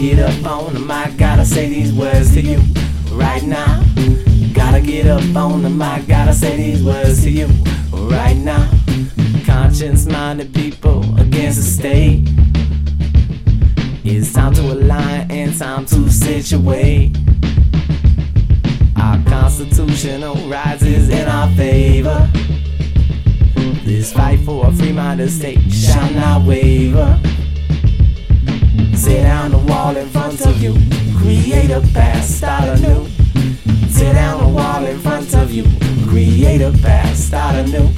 up on the mic, gotta say these words to you right now. Gotta get up on the mic, gotta say these words to you right now. Conscience minded people against the state. It's time to align and time to situate. Our constitutional rights is in our favor. This fight for a free-minded state shall not waver. Sit down the wall in front of you, create a past, start anew. Sit down the wall in front of you, create a past, start anew.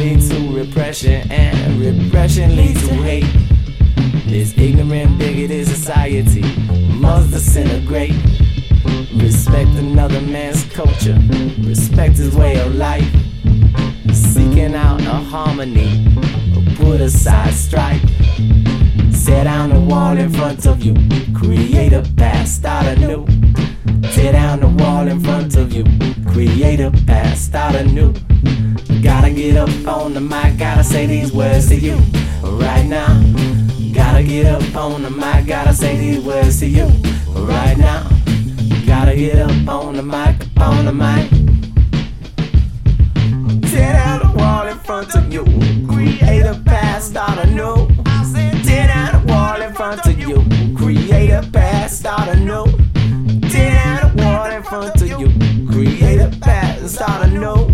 Leads to repression, and repression leads to hate. This ignorant, bigoted society must disintegrate. Respect another man's culture, respect his way of life. Seeking out a harmony, put aside strife. Set down the wall in front of you, create a past, start anew. Tear down the wall in front of you, create a past, start anew. Gotta get up on the mic, gotta say these words to you right now. Gotta get up on the mic, gotta say these words to you right now. Gotta get up on the mic, up on the mic. Tear down the wall in front of you. Create a past start a new. Tear down the wall in front of you. Create a past start a new. Tear down the wall in front of you. Create a past start a new.